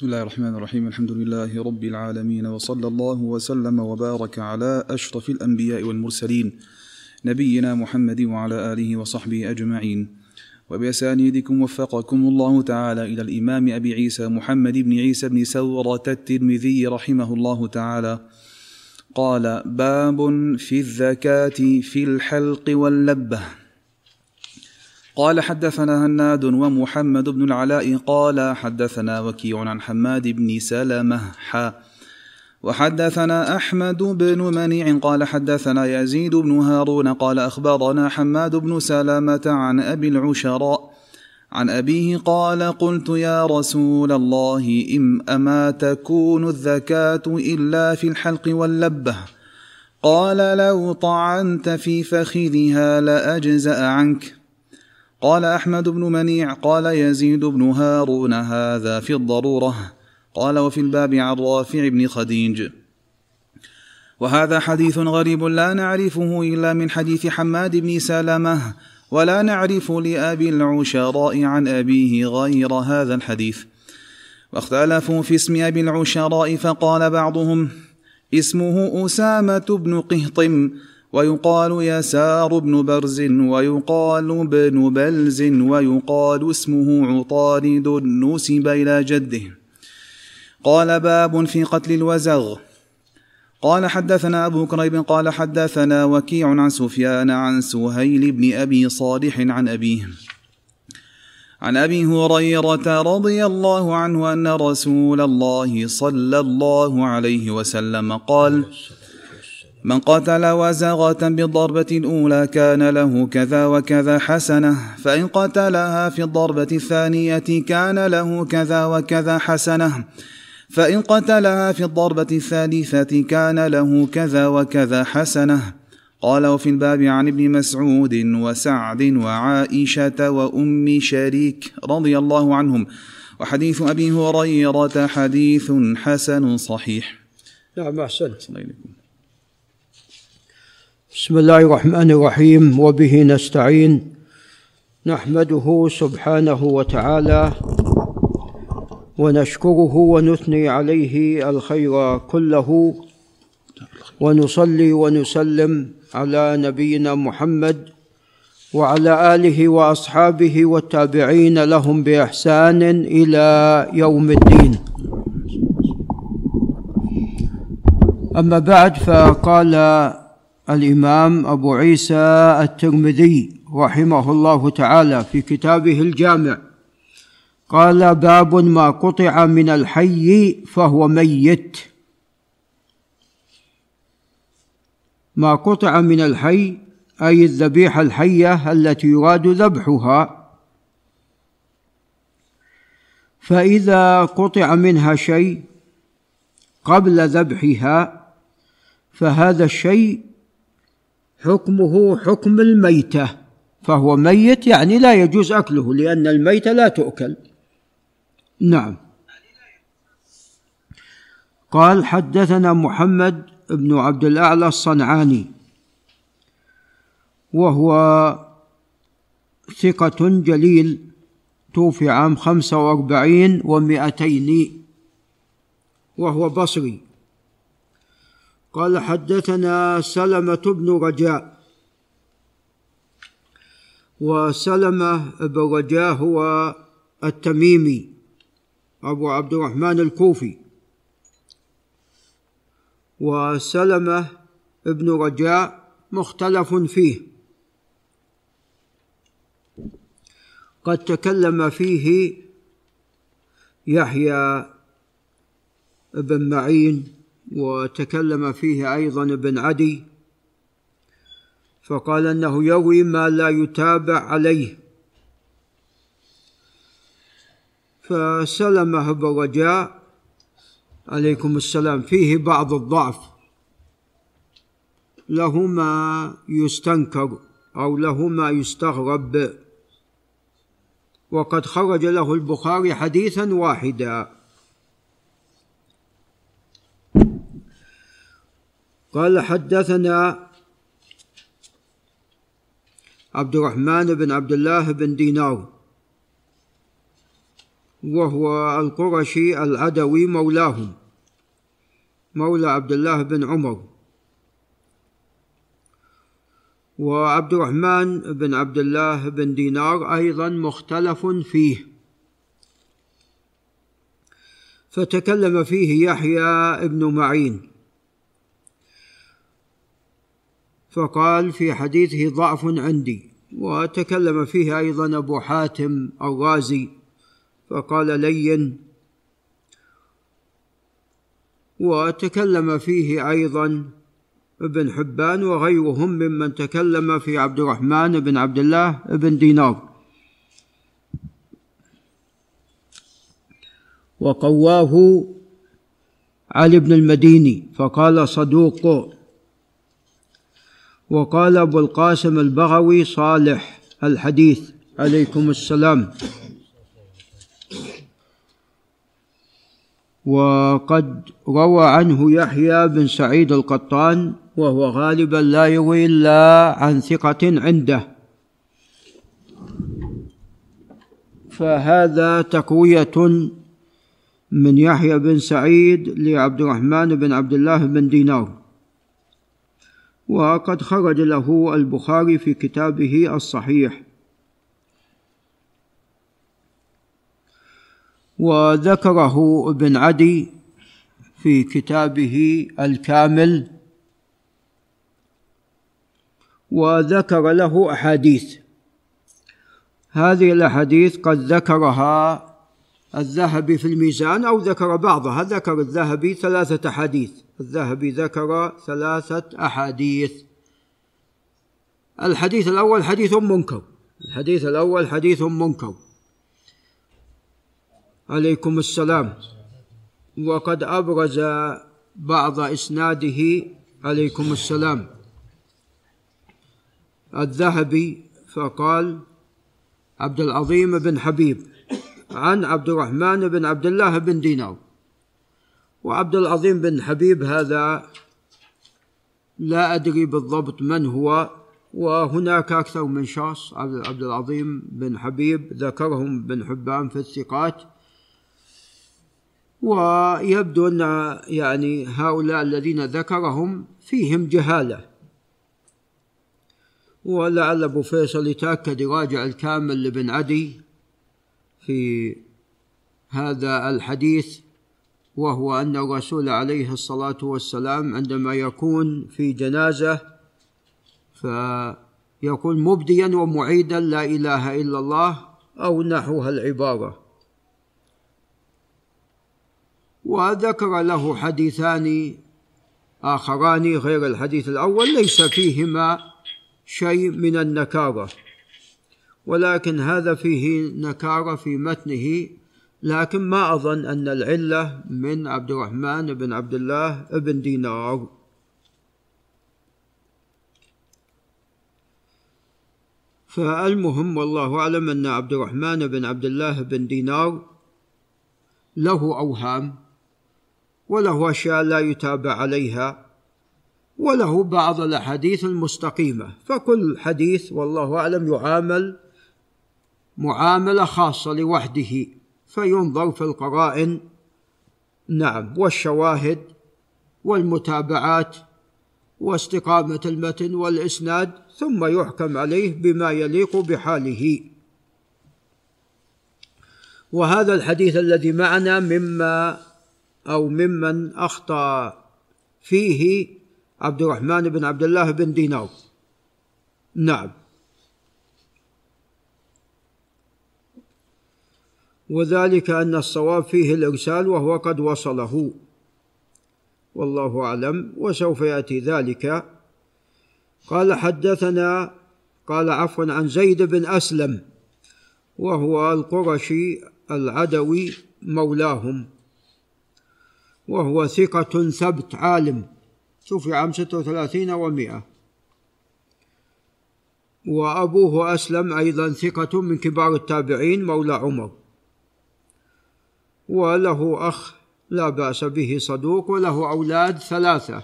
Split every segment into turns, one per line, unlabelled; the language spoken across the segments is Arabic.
بسم الله الرحمن الرحيم الحمد لله رب العالمين وصلى الله وسلم وبارك على اشرف الانبياء والمرسلين نبينا محمد وعلى اله وصحبه اجمعين وباسانيدكم وفقكم الله تعالى إلى الامام ابي عيسى محمد بن عيسى بن سوره الترمذي رحمه الله تعالى قال باب في الزكاه في الحلق واللبه قال حدثنا هناد ومحمد بن العلاء قال حدثنا وكيع عن حماد بن سلمة. حا وحدثنا أحمد بن منيع قال حدثنا يزيد بن هارون قال أخبرنا حماد بن سلمة عن أبي العشراء. عن أبيه قال قلت يا رسول الله إم أما تكون الزكاة إلا في الحلق واللبة؟ قال لو طعنت في فخذها لأجزأ عنك. قال أحمد بن منيع قال يزيد بن هارون هذا في الضرورة. قال وفي الباب عن رافع بن خديج. وهذا حديث غريب لا نعرفه إلا من حديث حماد بن سلمة ولا نعرف لأبي العشراء عن أبيه غير هذا الحديث. واختلفوا في اسم أبي العشراء فقال بعضهم اسمه أسامة بن قهطم ويقال يسار بن برز ويقال بن بلز ويقال اسمه عطارد نسب إلى جده. قال باب في قتل الوزغ. قال حدثنا أبو كريب قال حدثنا وكيع عن سفيان عن سهيل بن أبي صالح عن أبيه. عن أبي هريرة رضي الله عنه أن رسول الله صلى الله عليه وسلم قال من قتل وزغة بالضربة الأولى كان له كذا وكذا حسنة فإن قتلها في الضربة الثانية كان له كذا وكذا حسنة فإن قتلها في الضربة الثالثة كان له كذا وكذا حسنة. قال وفي الباب عن ابن مسعود وسعد وعائشة وأم شريك رضي الله عنهم وحديث أبي هريرة حديث حسن صحيح.
نعم أحسنت. بسم الله الرحمن الرحيم وبه نستعين نحمده سبحانه وتعالى ونشكره ونثني عليه الخير كله ونصلي ونسلم على نبينا محمد وعلى اله واصحابه والتابعين لهم باحسان إلى يوم الدين اما بعد فقال الإمام أبو عيسى الترمذي رحمه الله تعالى في كتابه الجامع. قال باب ما قطع من الحي فهو ميت. ما قطع من الحي أي الذبيحة الحية التي يراد ذبحها. فإذا قطع منها شيء قبل ذبحها فهذا الشيء حكمه حكم الميتة. فهو ميت يعني لا يجوز أكله لأن الميتة لا تؤكل. نعم. قال حدثنا محمد بن عبد الأعلى الصنعاني وهو ثقة جليل توفي عام خمسة وأربعين ومائتين وهو بصري. قال حدثنا سلمة بن رجاء. وسلمة بن رجاء هو التميمي أبو عبد الرحمن الكوفي. وسلمة بن رجاء مختلف فيه. قد تكلم فيه يحيى بن معين وتكلم فيه أيضا ابن عدي فقال إنه يروي ما لا يتابع عليه. فسلمه بن رجاء عليكم السلام فيه بعض الضعف. له ما يستنكر أو له ما يستغرب. وقد خرج له البخاري حديثا واحدا. قال حدثنا عبد الرحمن بن عبد الله بن دينار وهو القرشي العدوي مولاهم مولى عبد الله بن عمر وعبد الرحمن بن عبد الله بن دينار أيضا مختلف فيه. فتكلم فيه يحيى بن معين. فقال في حديثه ضعف عندي وتكلم فيه أيضا أبو حاتم الرازي فقال لين. وتكلم فيه أيضا ابن حبان وغيرهم ممن تكلم في عبد الرحمن بن عبد الله بن دينار. وقواه علي بن المديني فقال صدوق وقال أبو القاسم البغوي صالح الحديث. عليكم السلام. وقد روى عنه يحيى بن سعيد القطان وهو غالبا لا يروي إلا عن ثقة عنده. فهذا تقوية من يحيى بن سعيد لعبد الرحمن بن عبد الله بن دينار. وقد خرج له البخاري في كتابه الصحيح. وذكره ابن عدي في كتابه الكامل. وذكر له أحاديث. هذه الأحاديث قد ذكرها الذهبي في الميزان أو ذكر بعضها ذكر الذهبي ثلاثة أحاديث. الذهبي ذكر ثلاثة أحاديث. الحديث الأول حديث منكر. الحديث الأول حديث منكر. عليكم السلام. وقد أبرز بعض إسناده. عليكم السلام. الذهبي فقال عبد العظيم بن حبيب. عن عبد الرحمن بن عبد الله بن دينار. وعبد العظيم بن حبيب هذا لا أدري بالضبط من هو وهناك أكثر من شخص عبد العظيم بن حبيب ذكرهم بن حبان في الثقات. ويبدو أن يعني هؤلاء الذين ذكرهم فيهم جهالة. ولعل أبو فيصل يتأكد يراجع الكامل لابن عدي. في هذا الحديث وهو أن الرسول عليه الصلاة والسلام عندما يكون في جنازة فيكون مبديا ومعيدا لا إله إلا الله أو نحوها العبارة. وذكر له حديثان آخران غير الحديث الأول ليس فيهما شيء من النكارة. ولكن هذا فيه نكارة في متنه لكن ما أظن أن العلة من عبد الرحمن بن عبد الله بن دينار. فالمهم والله أعلم أن عبد الرحمن بن عبد الله بن دينار له أوهام وله أشياء لا يتابع عليها وله بعض الأحاديث المستقيمة فكل حديث والله أعلم يعامل معاملة خاصة لوحده فينظر في القرائن. نعم والشواهد والمتابعات واستقامة المتن والإسناد ثم يحكم عليه بما يليق بحاله. وهذا الحديث الذي معنا مما أو ممن أخطأ فيه عبد الرحمن بن عبد الله بن دينار. نعم. وذلك أن الصواب فيه الإرسال وهو قد وصله. والله أعلم وسوف يأتي ذلك. قال حدثنا قال عفوا عن زيد بن أسلم وهو القرشي العدوي مولاهم وهو ثقة ثبت عالم. توفي عام ستة وثلاثين ومائة. وأبوه أسلم أيضا ثقة من كبار التابعين مولى عمر. وله أخ لا بأس به صدوق وله أولاد ثلاثة.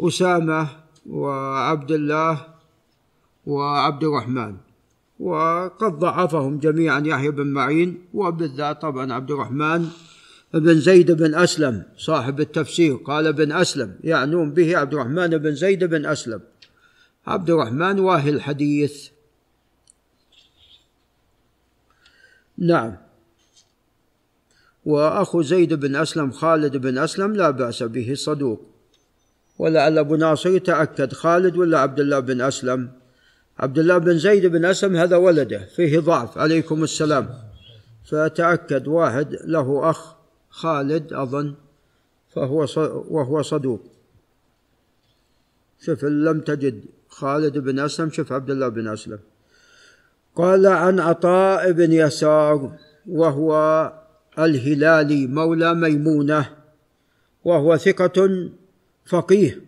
أسامة وعبد الله وعبد الرحمن وقد ضعفهم جميعا يحيى بن معين وبالذات طبعا عبد الرحمن بن زيد بن أسلم صاحب التفسير. قال بن أسلم يعنون به عبد الرحمن بن زيد بن أسلم. عبد الرحمن واهي الحديث. نعم. وأخو زيد بن أسلم خالد بن أسلم لا بأس به صدوق ولعل أبو ناصر يتأكد خالد ولا عبد الله بن أسلم؟ عبد الله بن زيد بن أسلم هذا ولده فيه ضعف عليكم السلام. فتأكد واحد له أخ خالد أظن فهو وهو صدوق. شوف لم تجد خالد بن أسلم شوف عبد الله بن أسلم. قال عن عطاء بن يسار وهو الهلالي مولى ميمونة وهو ثقة فقيه.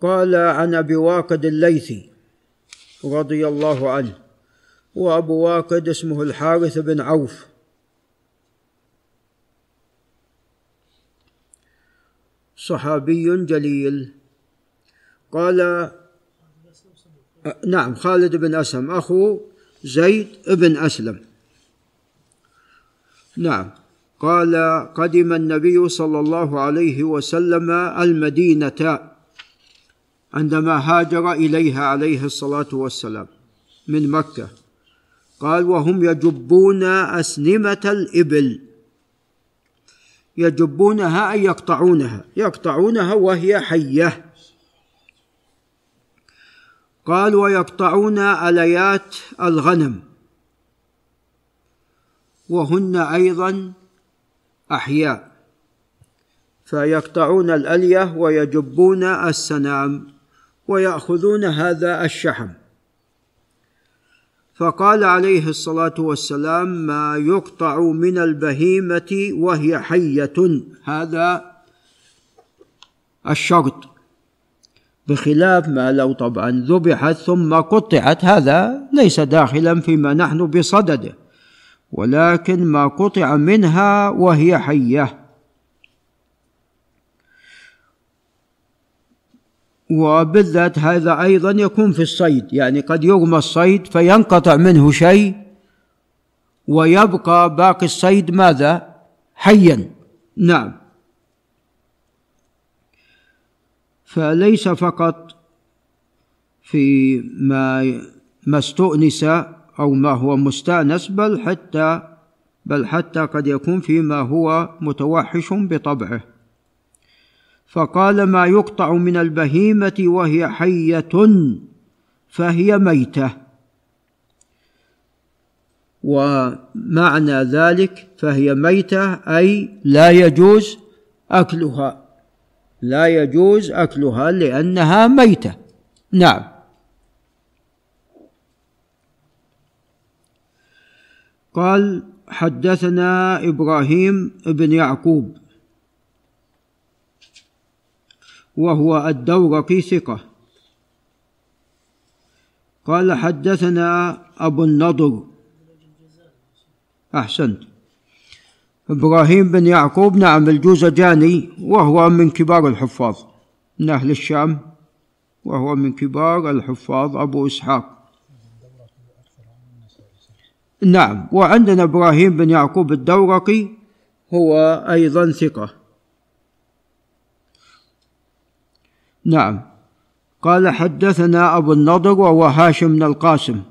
قال عن أبي واقد الليثي رضي الله عنه وأبو واقد اسمه الحارث بن عوف. صحابي جليل. قال نعم خالد بن اسلم أخو زيد بن أسلم. نعم. قال قدم النبي صلى الله عليه وسلم المدينة عندما هاجر إليها عليه الصلاة والسلام من مكة. قال وهم يجبون أسنمة الإبل. يجبونها أي يقطعونها. يقطعونها وهي حية. قال ويقطعون أليات الغنم. وهن أيضا أحياء. فيقطعون الألية ويجبون السنام ويأخذون هذا الشحم. فقال عليه الصلاة والسلام ما يقطع من البهيمة وهي حية. هذا الشرط. بخلاف ما لو طبعا ذبحت ثم قطعت هذا ليس داخلا فيما نحن بصدده ولكن ما قطع منها وهي حية. وبالذات هذا أيضا يكون في الصيد يعني قد يرمى الصيد فينقطع منه شيء ويبقى باقي الصيد ماذا؟ حيا. نعم. فليس فقط في ما ما استؤنس أو ما هو مستأنس بل حتى بل حتى قد يكون فيما هو متوحش بطبعه. فقال ما يقطع من البهيمة وهي حية فهي ميتة. ومعنى ذلك فهي ميتة أي لا يجوز أكلها. لا يجوز أكلها لأنها ميتة. نعم. قال حدثنا إبراهيم بن يعقوب وهو الدورقي ثقة. قال حدثنا أبو النضر. أحسنت. إبراهيم بن يعقوب نعم الجوزجاني وهو من كبار الحفاظ. من أهل الشام وهو من كبار الحفاظ أبو إسحاق. نعم وعندنا إبراهيم بن يعقوب الدورقي هو أيضا ثقة. نعم قال حدثنا أبو النضر وهو هاشم بن القاسم.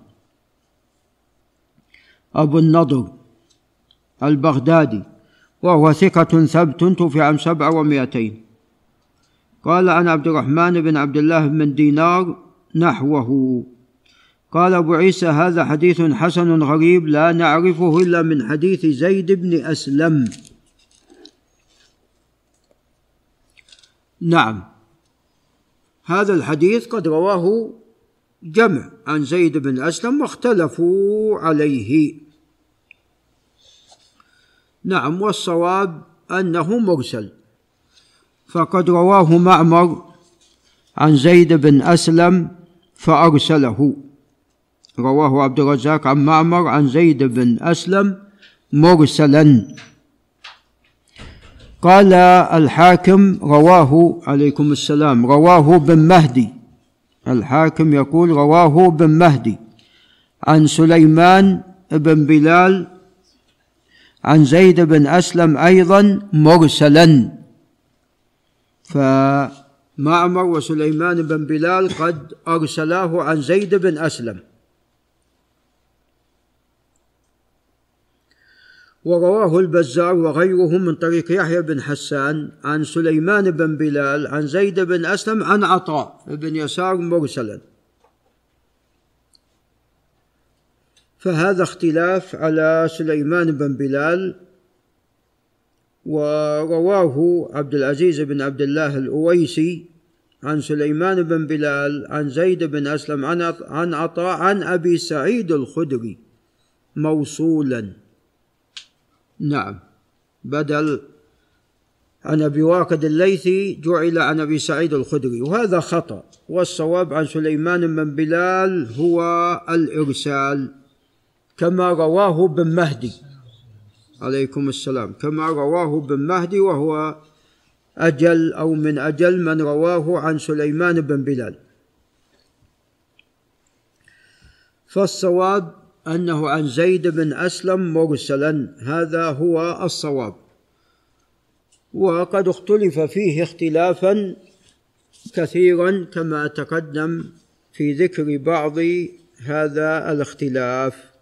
أبو النضر البغدادي وهو ثقة ثبت توفي عام سبعة ومائتين قال عن عبد الرحمن بن عبد الله بن دينار نحوه. قال أبو عيسى هذا حديث حسن غريب لا نعرفه إلا من حديث زيد بن أسلم. نعم هذا الحديث قد رواه جمع عن زيد بن أسلم واختلفوا عليه. نعم والصواب أنه مرسل. فقد رواه معمر عن زيد بن أسلم فأرسله. رواه عبد الرزاق عن معمر عن زيد بن أسلم مرسلا. قال الحاكم رواه عليكم السلام رواه بن مهدي. الحاكم يقول رواه ابن مهدي. عن سليمان بن بلال عن زيد بن أسلم أيضا مرسلا. فمعمر وسليمان بن بلال قد أرسلاه عن زيد بن أسلم. ورواه البزار وغيره من طريق يحيى بن حسان عن سليمان بن بلال عن زيد بن أسلم عن عطاء بن يسار مرسلا. فهذا اختلاف على سليمان بن بلال ورواه عبد العزيز بن عبد الله الأويسي عن سليمان بن بلال عن زيد بن أسلم عن عطاء عن أبي سعيد الخدري موصولا. نعم. بدل عن أبي واقد الليثي جعل عن أبي سعيد الخدري وهذا خطأ. والصواب عن سليمان بن بلال هو الإرسال. كما رواه ابن مهدي. عليكم السلام. كما رواه ابن مهدي وهو أجل أو من أجل من رواه عن سليمان بن بلال. فالصواب أنه عن زيد بن أسلم مرسلا. هذا هو الصواب. وقد اختلف فيه اختلافا كثيرا كما تقدم في ذكر بعض هذا الاختلاف.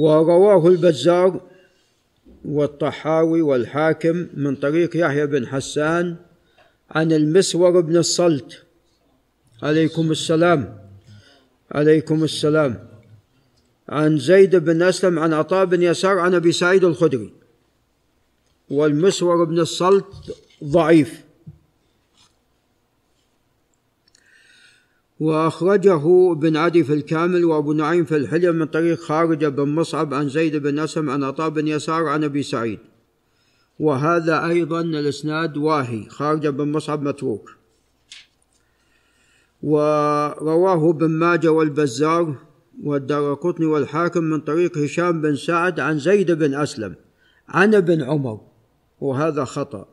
ورواه البزار والطحاوي والحاكم من طريق يحيى بن حسان عن المسور بن الصلت. عليكم السلام. عليكم السلام. عن زيد بن أسلم عن عطاء بن يسار عن أبي سعيد الخدري. والمسور بن الصلت ضعيف. وأخرجه ابن عدي في الكامل وأبو نعيم في الحلية من طريق خارجة بن مصعب عن زيد بن أسلم عن عطاء بن يسار عن أبي سعيد. وهذا أيضا الإسناد واهي خارجة بن مصعب متروك. ورواه ابن ماجه والبزار والدار قطني والحاكم من طريق هشام بن سعد عن زيد بن أسلم عن ابن عمر وهذا خطأ.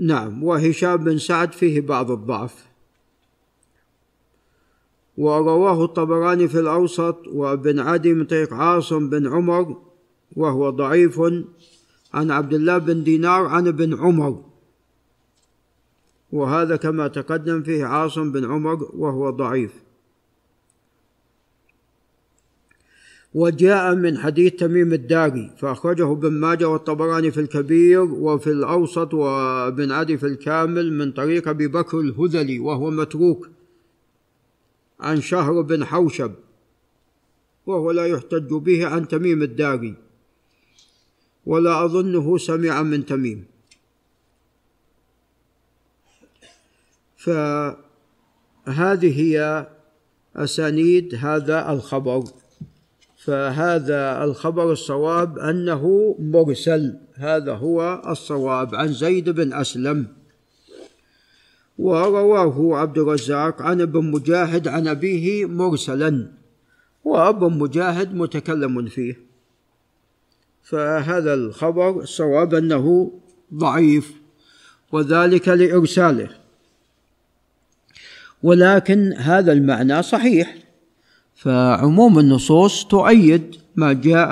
نعم وهشام بن سعد فيه بعض الضعف. ورواه الطبراني في الأوسط وابن عدي من طريق عاصم بن عمر وهو ضعيف. عن عبد الله بن دينار عن ابن عمر. وهذا كما تقدم فيه عاصم بن عمر وهو ضعيف. وجاء من حديث تميم الداري فأخرجه ابن ماجه والطبراني في الكبير وفي الأوسط وابن عدي في الكامل من طريق أبي بكر الهذلي وهو متروك. عن شهر بن حوشب وهو لا يحتج به عن تميم الداري ولا أظنه سمع من تميم. فهذه هي أسانيد هذا الخبر. فهذا الخبر الصواب أنه مرسل هذا هو الصواب عن زيد بن أسلم. ورواه عبد الرزاق عن ابن مجاهد عن أبيه مرسلا وأبو مجاهد متكلم فيه. فهذا الخبر الصواب أنه ضعيف وذلك لإرساله. ولكن هذا المعنى صحيح فعموم النصوص تؤيد ما جاء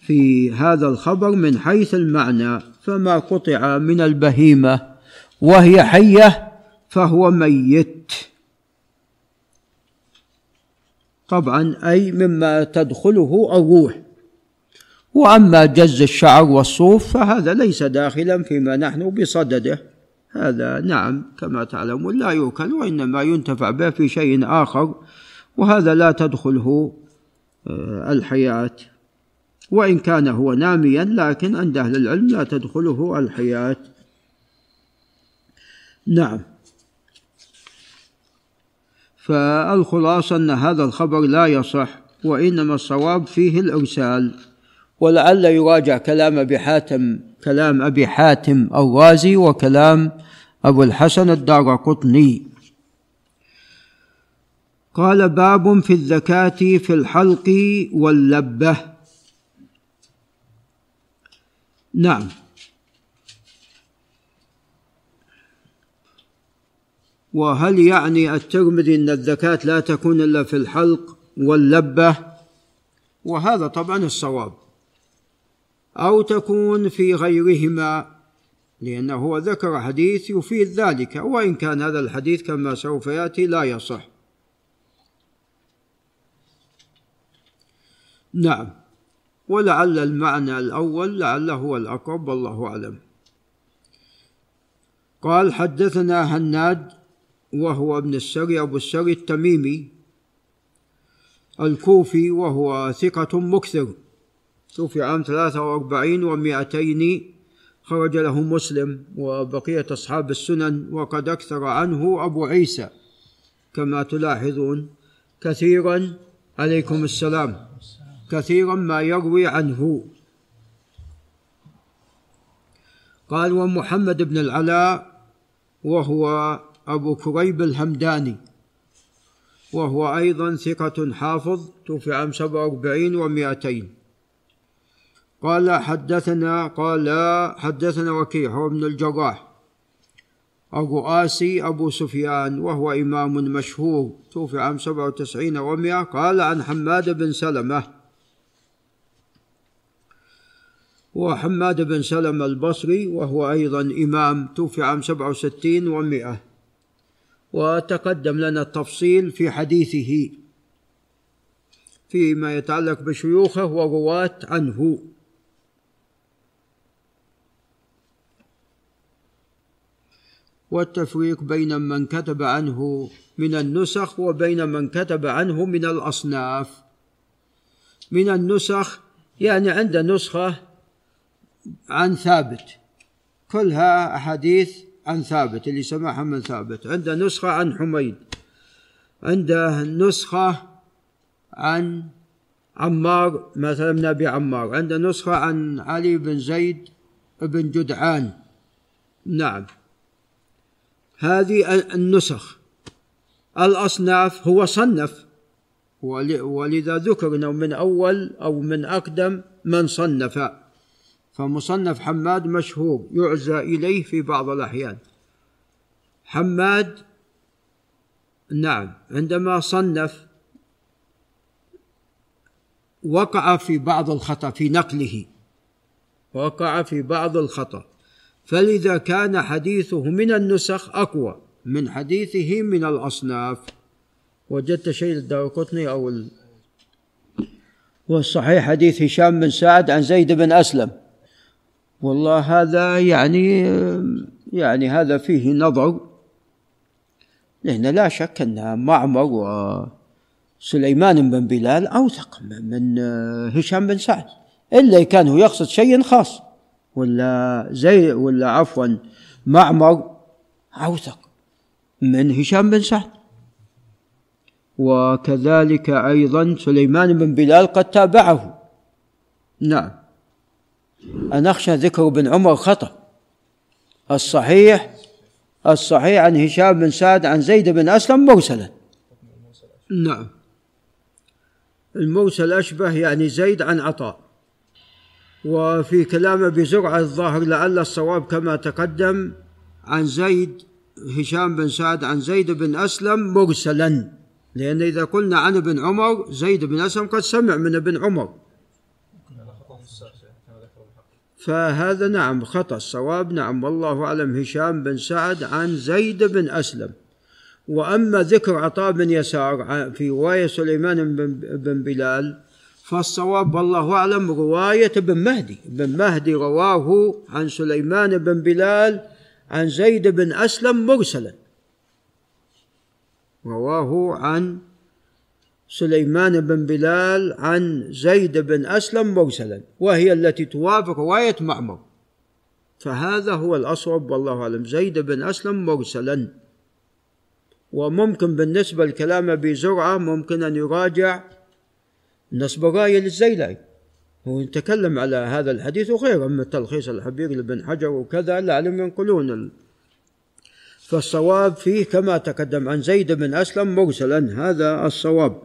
في هذا الخبر من حيث المعنى فما قطع من البهيمة وهي حية فهو ميت. طبعا أي مما تدخله الروح. وأما جز الشعر والصوف فهذا ليس داخلا فيما نحن بصدده. هذا نعم كما تعلمون لا يؤكل وإنما ينتفع به في شيء آخر وهذا لا تدخله آه، الحياة. وإن كان هو ناميا لكن عند أهل العلم لا تدخله الحياة. نعم. فالخلاصة أن هذا الخبر لا يصح وإنما الصواب فيه الإرسال. ولعل يراجع كلام أبي حاتم كلام أبي حاتم الرازي وكلام أبو الحسن الدار قطني قال باب في الزكاة في الحلق واللبة. نعم. وهل يعني الترمذي إن الزكاة لا تكون إلا في الحلق واللبة؟ وهذا طبعا الصواب. أو تكون في غيرهما لأنه ذكر حديث يفيد ذلك وإن كان هذا الحديث كما سوف يأتي لا يصح. نعم. ولعل المعنى الأول لعله هو الأقرب والله أعلم. قال حدثنا هناد وهو ابن السري أبو السري التميمي الكوفي وهو ثقة مكثر. توفي عام ثلاثة وأربعين ومائتين خرج له مسلم وبقية أصحاب السنن وقد أكثر عنه أبو عيسى. كما تلاحظون كثيرا عليكم السلام. كثيرا ما يروي عنه. قال ومحمد بن العلاء وهو أبو كريب الهمداني وهو أيضا ثقة حافظ توفي عام سبعة وأربعين ومائتين. قال حدثنا قال حدثنا وكيع هو ابن الجراح الرؤاسي أبو سفيان وهو إمام مشهور توفي عام سبعة وتسعين ومائة. قال عن حماد بن سلمة وحماد بن سلمة البصري وهو أيضا إمام توفي عام سبعة وستين ومائة. وتقدم لنا التفصيل في حديثه فيما يتعلق بشيوخه ورواة عنه. والتفريق بين من كتب عنه من النسخ وبين من كتب عنه من الأصناف. من النسخ يعني عند نسخة عن ثابت. كلها أحاديث عن ثابت اللي سمعها من ثابت. عنده نسخة عن حميد. عنده نسخة عن عمار مثلا من أبي عمار. عنده نسخة عن علي بن زيد بن جدعان. نعم. هذه النسخ. الأصناف هو صنف. ولذا ذكر أنه من أول أو من أقدم من صنف. فمصنف حماد مشهور يعزى إليه في بعض الأحيان. حماد نعم عندما صنف وقع في بعض الخطأ في نقله وقع في بعض الخطأ. فلذا كان حديثه من النسخ أقوى من حديثه من الأصناف. وجدت شيء للدارقطني أو ال... والصحيح حديث هشام بن سعد عن زيد بن أسلم. والله هذا يعني يعني هذا فيه نظر. لأن لا شك أن معمر وسليمان بن بلال أوثق من هشام بن سعد إلا كان هو يقصد شيء خاص. ولا زي ولا عفوا معمر أوثق من هشام بن سعد. وكذلك أيضا سليمان بن بلال قد تابعه. نعم. أنا أخشى ذكر ابن عمر خطأ. الصحيح الصحيح عن هشام بن سعد عن زيد بن أسلم مرسلا. نعم. المرسل أشبه يعني زيد عن عطاء. وفي كلام أبي زرعة الظاهر لعل الصواب كما تقدم عن زيد هشام بن سعد عن زيد بن أسلم مرسلا. لأن إذا قلنا عن ابن عمر زيد بن أسلم قد سمع من ابن عمر. فهذا نعم خطأ. الصواب نعم والله أعلم. هشام بن سعد عن زيد بن أسلم. وأما ذكر عطاء بن يسار في رواية سليمان بن بلال فالصواب والله أعلم رواية ابن مهدي. ابن مهدي رواه عن سليمان بن بلال عن زيد بن أسلم مرسلا. رواه عن سليمان بن بلال عن زيد بن أسلم مرسلا وهي التي توافق رواية معمر. فهذا هو الأصوب والله أعلم. زيد بن أسلم مرسلا. وممكن بالنسبة لكلام أبي زرعة ممكن أن يراجع نصب الراية للزيلعي. هو يتكلم على هذا الحديث وغيره من تلخيص الحبير لابن حجر وكذا لعلم ينقلون فالصواب فيه كما تقدم عن زيد بن أسلم مرسلا. هذا الصواب.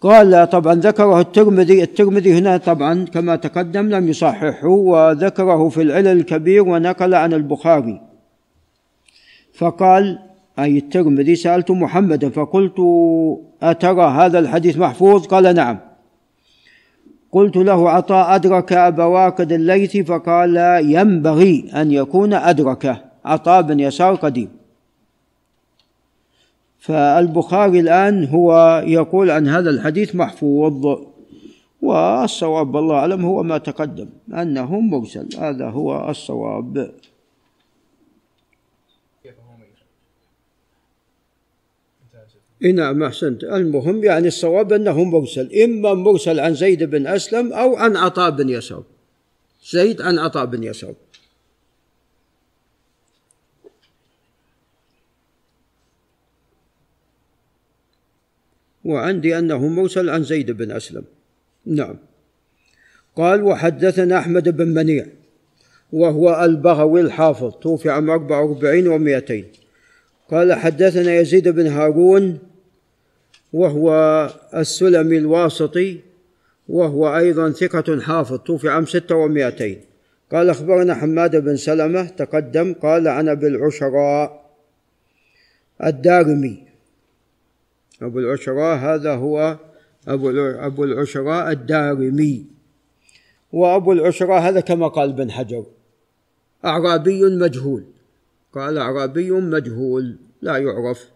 قال طبعا ذكره الترمذي. الترمذي هنا طبعا كما تقدم لم يصححه وذكره في العلل الكبير ونقل عن البخاري. فقال أي الترمذي سألت محمدا فقلت أترى هذا الحديث محفوظ؟ قال نعم. قلت له عطاء أدرك أبا واقد الليثي فقال ينبغي أن يكون أدركه. عطاء بن يسار قديم. فالبخاري الآن هو يقول عن هذا الحديث محفوظ والصواب والله أعلم هو ما تقدم أنه مرسل هذا هو الصواب. نعم أحسنت. المهم يعني الصواب أنه مرسل إما مرسل عن زيد بن أسلم أو عن عطاء بن يسار. زيد عن عطاء بن يسار. وعندي أنه مرسل عن زيد بن أسلم. نعم. قال وحدثنا أحمد بن منيع وهو البغوي الحافظ توفي عام 44 و200 قال حدثنا يزيد بن هارون وهو السلمي الواسطي وهو أيضا ثقة حافظ توفي عام ستة ومائتين قال أخبرنا حماد بن سلمة تقدم قال عن أبي العشراء الدارمي. أبو العشراء هذا هو أبو أبو العشراء الدارمي. وأبو العشراء هذا كما قال ابن حجر أعرابي مجهول. قال أعرابي مجهول لا يعرف.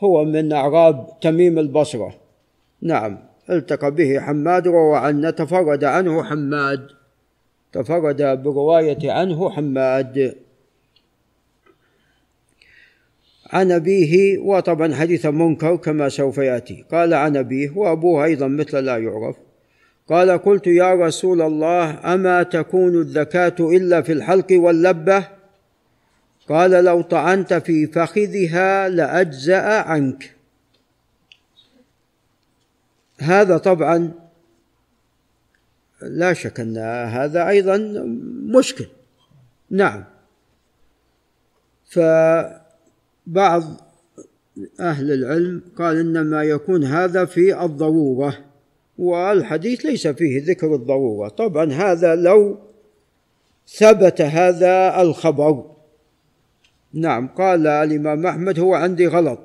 هو من أعراب تميم البصرة. نعم التقى به حماد روى عنه تفرد عنه حماد. تفرد برواية عنه حماد. عن أبيه وطبعا حديث منكر كما سوف يأتي. قال عن أبيه وأبوه أيضا مثل لا يعرف. قال قلت يا رسول الله أما تكون الزكاة إلا في الحلق واللبة؟ قال لو طعنت في فخذها لأجزأ عنك. هذا طبعا لا شك أن هذا أيضا مشكل. نعم. فبعض أهل العلم قال إنما يكون هذا في الضرورة والحديث ليس فيه ذكر الضرورة. طبعا هذا لو ثبت هذا الخبر. نعم قال الإمام أحمد هو عندي غلط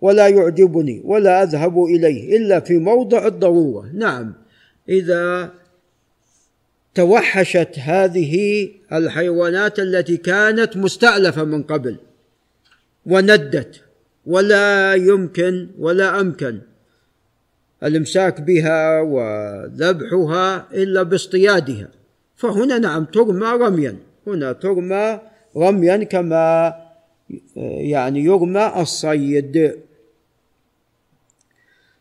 ولا يعجبني ولا أذهب إليه إلا في موضع الضرورة. نعم إذا توحشت هذه الحيوانات التي كانت مستألفة من قبل وندت ولا يمكن ولا أمكن الإمساك بها وذبحها إلا باصطيادها. فهنا نعم ترمى رميا. هنا ترمى رميا كما يعني يرمى الصيد.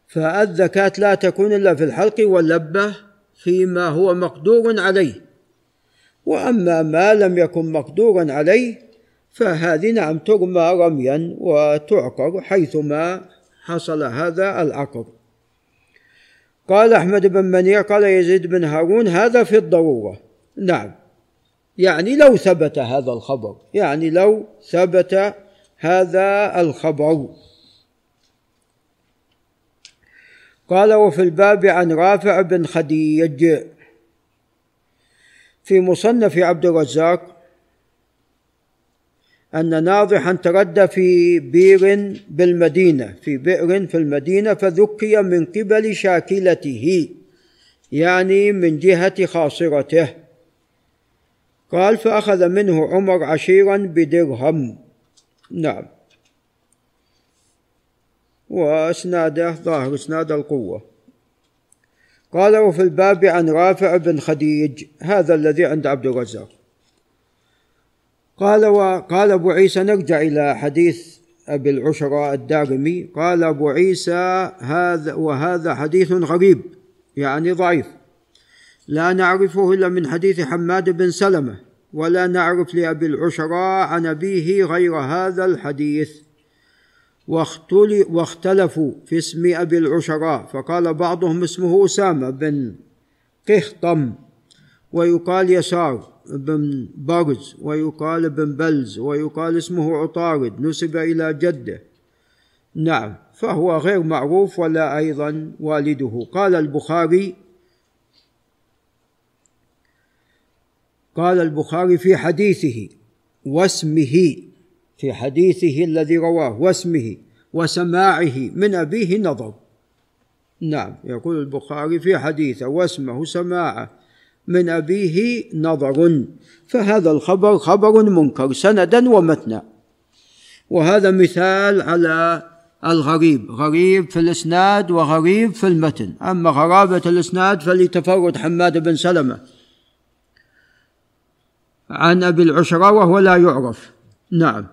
فالزكاة لا تكون إلا في الحلق واللبة فيما هو مقدور عليه. وأما ما لم يكن مقدورا عليه فهذه نعم ترمى رميا وتعقر حيثما حصل هذا العقر. قال أحمد بن منيع قال يزيد بن هارون هذا في الضرورة. نعم. يعني لو ثبت هذا الخبر يعني لو ثبت هذا الخبر. قال وفي الباب عن رافع بن خديج في مصنف عبد الرزاق أن ناضحا تردى في بير بالمدينة في بئر في المدينة فذكي من قبل شاكلته يعني من جهة خاصرته. قال فأخذ منه عمر عشيرا بدرهم. نعم. وإسناده ظاهر إسناد القوة. قال وفي الباب عن رافع بن خديج هذا الذي عند عبد الرزاق. قال وقال أبو عيسى نرجع إلى حديث أبي العشراء الدارمي قال أبو عيسى هذا وهذا حديث غريب يعني ضعيف. لا نعرفه إلا من حديث حماد بن سلمة ولا نعرف لأبي العشراء عن أبيه غير هذا الحديث. واختلفوا في اسم أبي العشراء فقال بعضهم اسمه أسامة بن قهطم ويقال يسار بن برز ويقال بن بلز ويقال اسمه عطارد نسب إلى جده. نعم فهو غير معروف ولا أيضا والده. قال البخاري قال البخاري في حديثه واسمه في حديثه الذي رواه واسمه وسماعه من أبيه نظر. نعم يقول البخاري في حديثه واسمه سماعه. من أبيه نظر. فهذا الخبر خبر منكر سندا ومتنا. وهذا مثال على الغريب. غريب في الإسناد وغريب في المتن. أما غرابة الإسناد فلتفرد حماد بن سلمة. عن أبي العشرة وهو لا يعرف. نعم.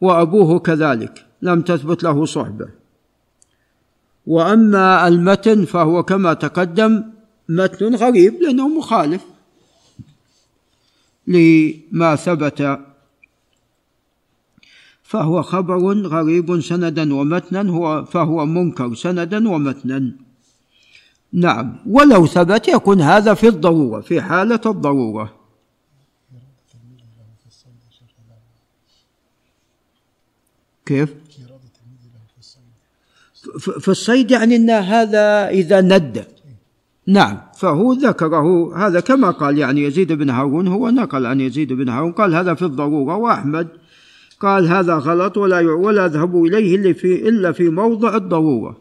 وأبوه كذلك. لم تثبت له صحبة. وأما المتن فهو كما تقدم متن غريب لأنه مخالف لما ثبت فهو خبر غريب سندا ومتنا هو فهو منكر سندا ومتنا. نعم ولو ثبت يكون هذا في الضرورة في حالة الضرورة. كيف؟ في الصيد يعني إن هذا إذا ند. نعم. فهو ذكره هذا كما قال يعني يزيد بن هارون هو نقل عن يزيد بن هارون قال هذا في الضرورة وأحمد قال هذا غلط ولا ولا أذهب إليه الا في إلا في موضع الضرورة.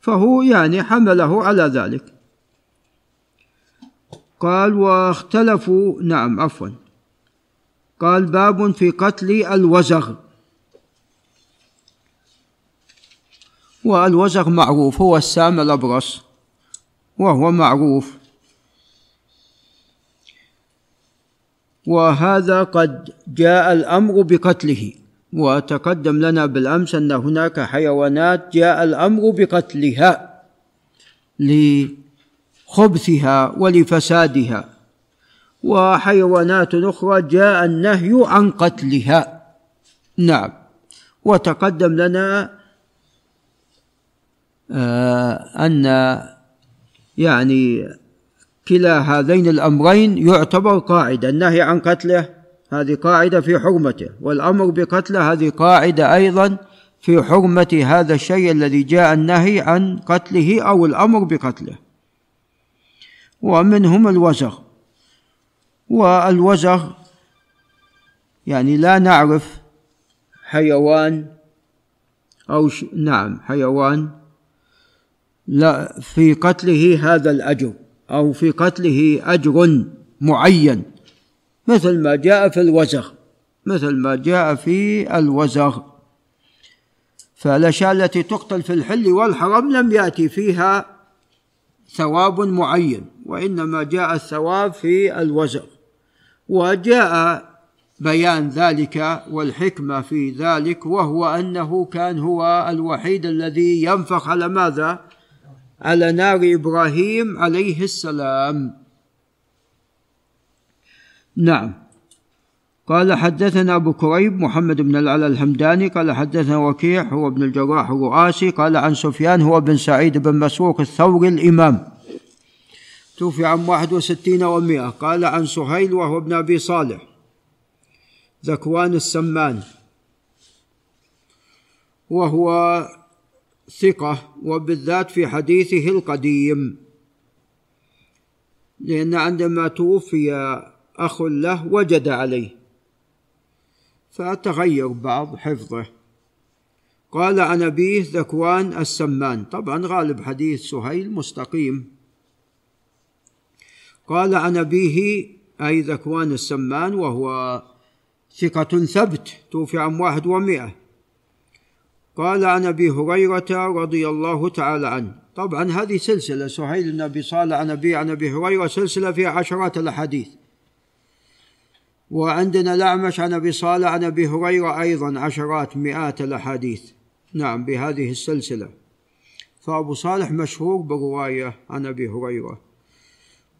فهو يعني حمله على ذلك. قال واختلفوا نعم عفوا. قال باب في قتل الوزغ. والوزغ معروف هو السام الأبرص. وهو معروف. وهذا قد جاء الأمر بقتله. وتقدم لنا بالأمس أن هناك حيوانات جاء الأمر بقتلها لخبثها ولفسادها. وحيوانات أخرى جاء النهي عن قتلها. نعم. وتقدم لنا آه، أن يعني كلا هذين الأمرين يعتبر قاعدة النهي عن قتله هذه قاعدة في حرمته والأمر بقتله هذه قاعدة أيضا في حرمة هذا الشيء الذي جاء النهي عن قتله أو الأمر بقتله. ومنهم الوزغ. والوزغ يعني لا نعرف حيوان أو ش... نعم حيوان لا في قتله هذا الأجر أو في قتله أجر معين مثل ما جاء في الوزغ مثل ما جاء في الوزغ فالأشياء التي تقتل في الحل والحرم لم يأتي فيها ثواب معين وإنما جاء الثواب في الوزغ وجاء بيان ذلك والحكمة في ذلك وهو أنه كان هو الوحيد الذي ينفخ على ماذا؟ على نار إبراهيم عليه السلام. نعم. قال حدثنا أبو كريب محمد بن العلا الحمداني قال حدثنا وكيع هو ابن الجراح الرؤاسي قال عن سفيان هو بن سعيد بن مسروق الثوري الإمام. توفي عام واحد وستين ومائة. قال عن سهيل وهو ابن أبي صالح. ذكوان السمان. وهو ثقة وبالذات في حديثه القديم. لأن عندما توفي أخ له وجد عليه. فتغير بعض حفظه. قال عن أبيه ذكوان السمان. طبعا غالب حديث سهيل مستقيم. قال عن أبيه أي ذكوان السمان وهو ثقة ثبت توفي عام واحد ومائة. قال عن أبي هريرة رضي الله تعالى عنه. طبعا هذه سلسلة سهيل بن أبي صالح عن أبي عن أبي هريرة سلسلة فيها عشرات الأحاديث. وعندنا الأعمش عن أبي صالح عن أبي هريرة أيضا عشرات مئات الأحاديث. نعم بهذه السلسلة. فأبو صالح مشهور برواية عن أبي هريرة.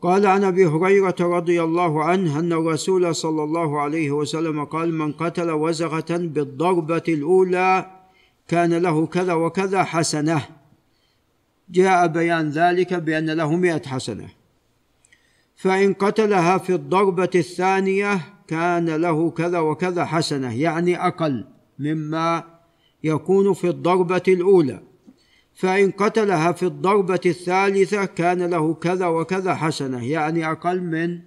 قال عن أبي هريرة رضي الله عنه أن الرسول صلى الله عليه وسلم قال من قتل وزغة بالضربة الأولى كان له كذا وكذا حسنة. جاء بيان ذلك بأن له مئة حسنة. فإن قتلها في الضربة الثانية كان له كذا وكذا حسنة يعني أقل مما يكون في الضربة الأولى. فإن قتلها في الضربة الثالثة كان له كذا وكذا حسنة يعني أقل من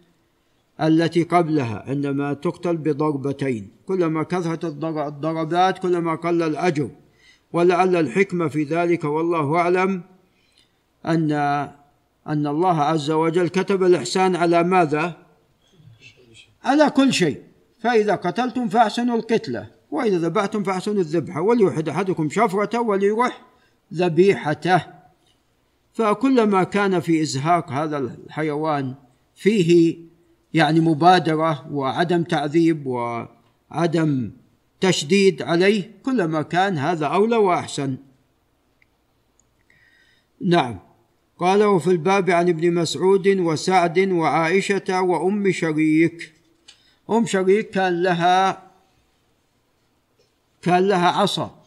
التي قبلها عندما تقتل بضربتين. كلما كثرت الضربات كلما قل الأجر. ولعل الحكمة في ذلك والله أعلم أن أن الله عز وجل كتب الإحسان على ماذا؟ على كل شيء. فإذا قتلتم فأحسنوا القتلة وإذا ذبحتم فأحسنوا الذبحة. وليوحد أحدكم شفرته وليروح ذبيحته. فكلما كان في إزهاق هذا الحيوان فيه يعني مبادرة وعدم تعذيب وعدم تشديد عليه كلما كان هذا أولى وأحسن. نعم. قال وفي الباب عن ابن مسعود وسعد وعائشة وأم شريك. أم شريك كان لها كان لها عصا.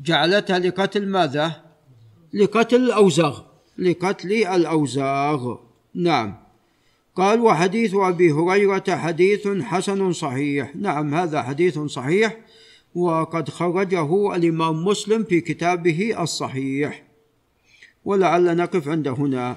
جعلتها لقتل ماذا؟ لقتل الأوزاغ. لقتل الأوزاغ. نعم. قال وحديث أبي هريرة حديث حسن صحيح. نعم هذا حديث صحيح. وقد خرجه الإمام مسلم في كتابه الصحيح. ولعل نقف عند هنا.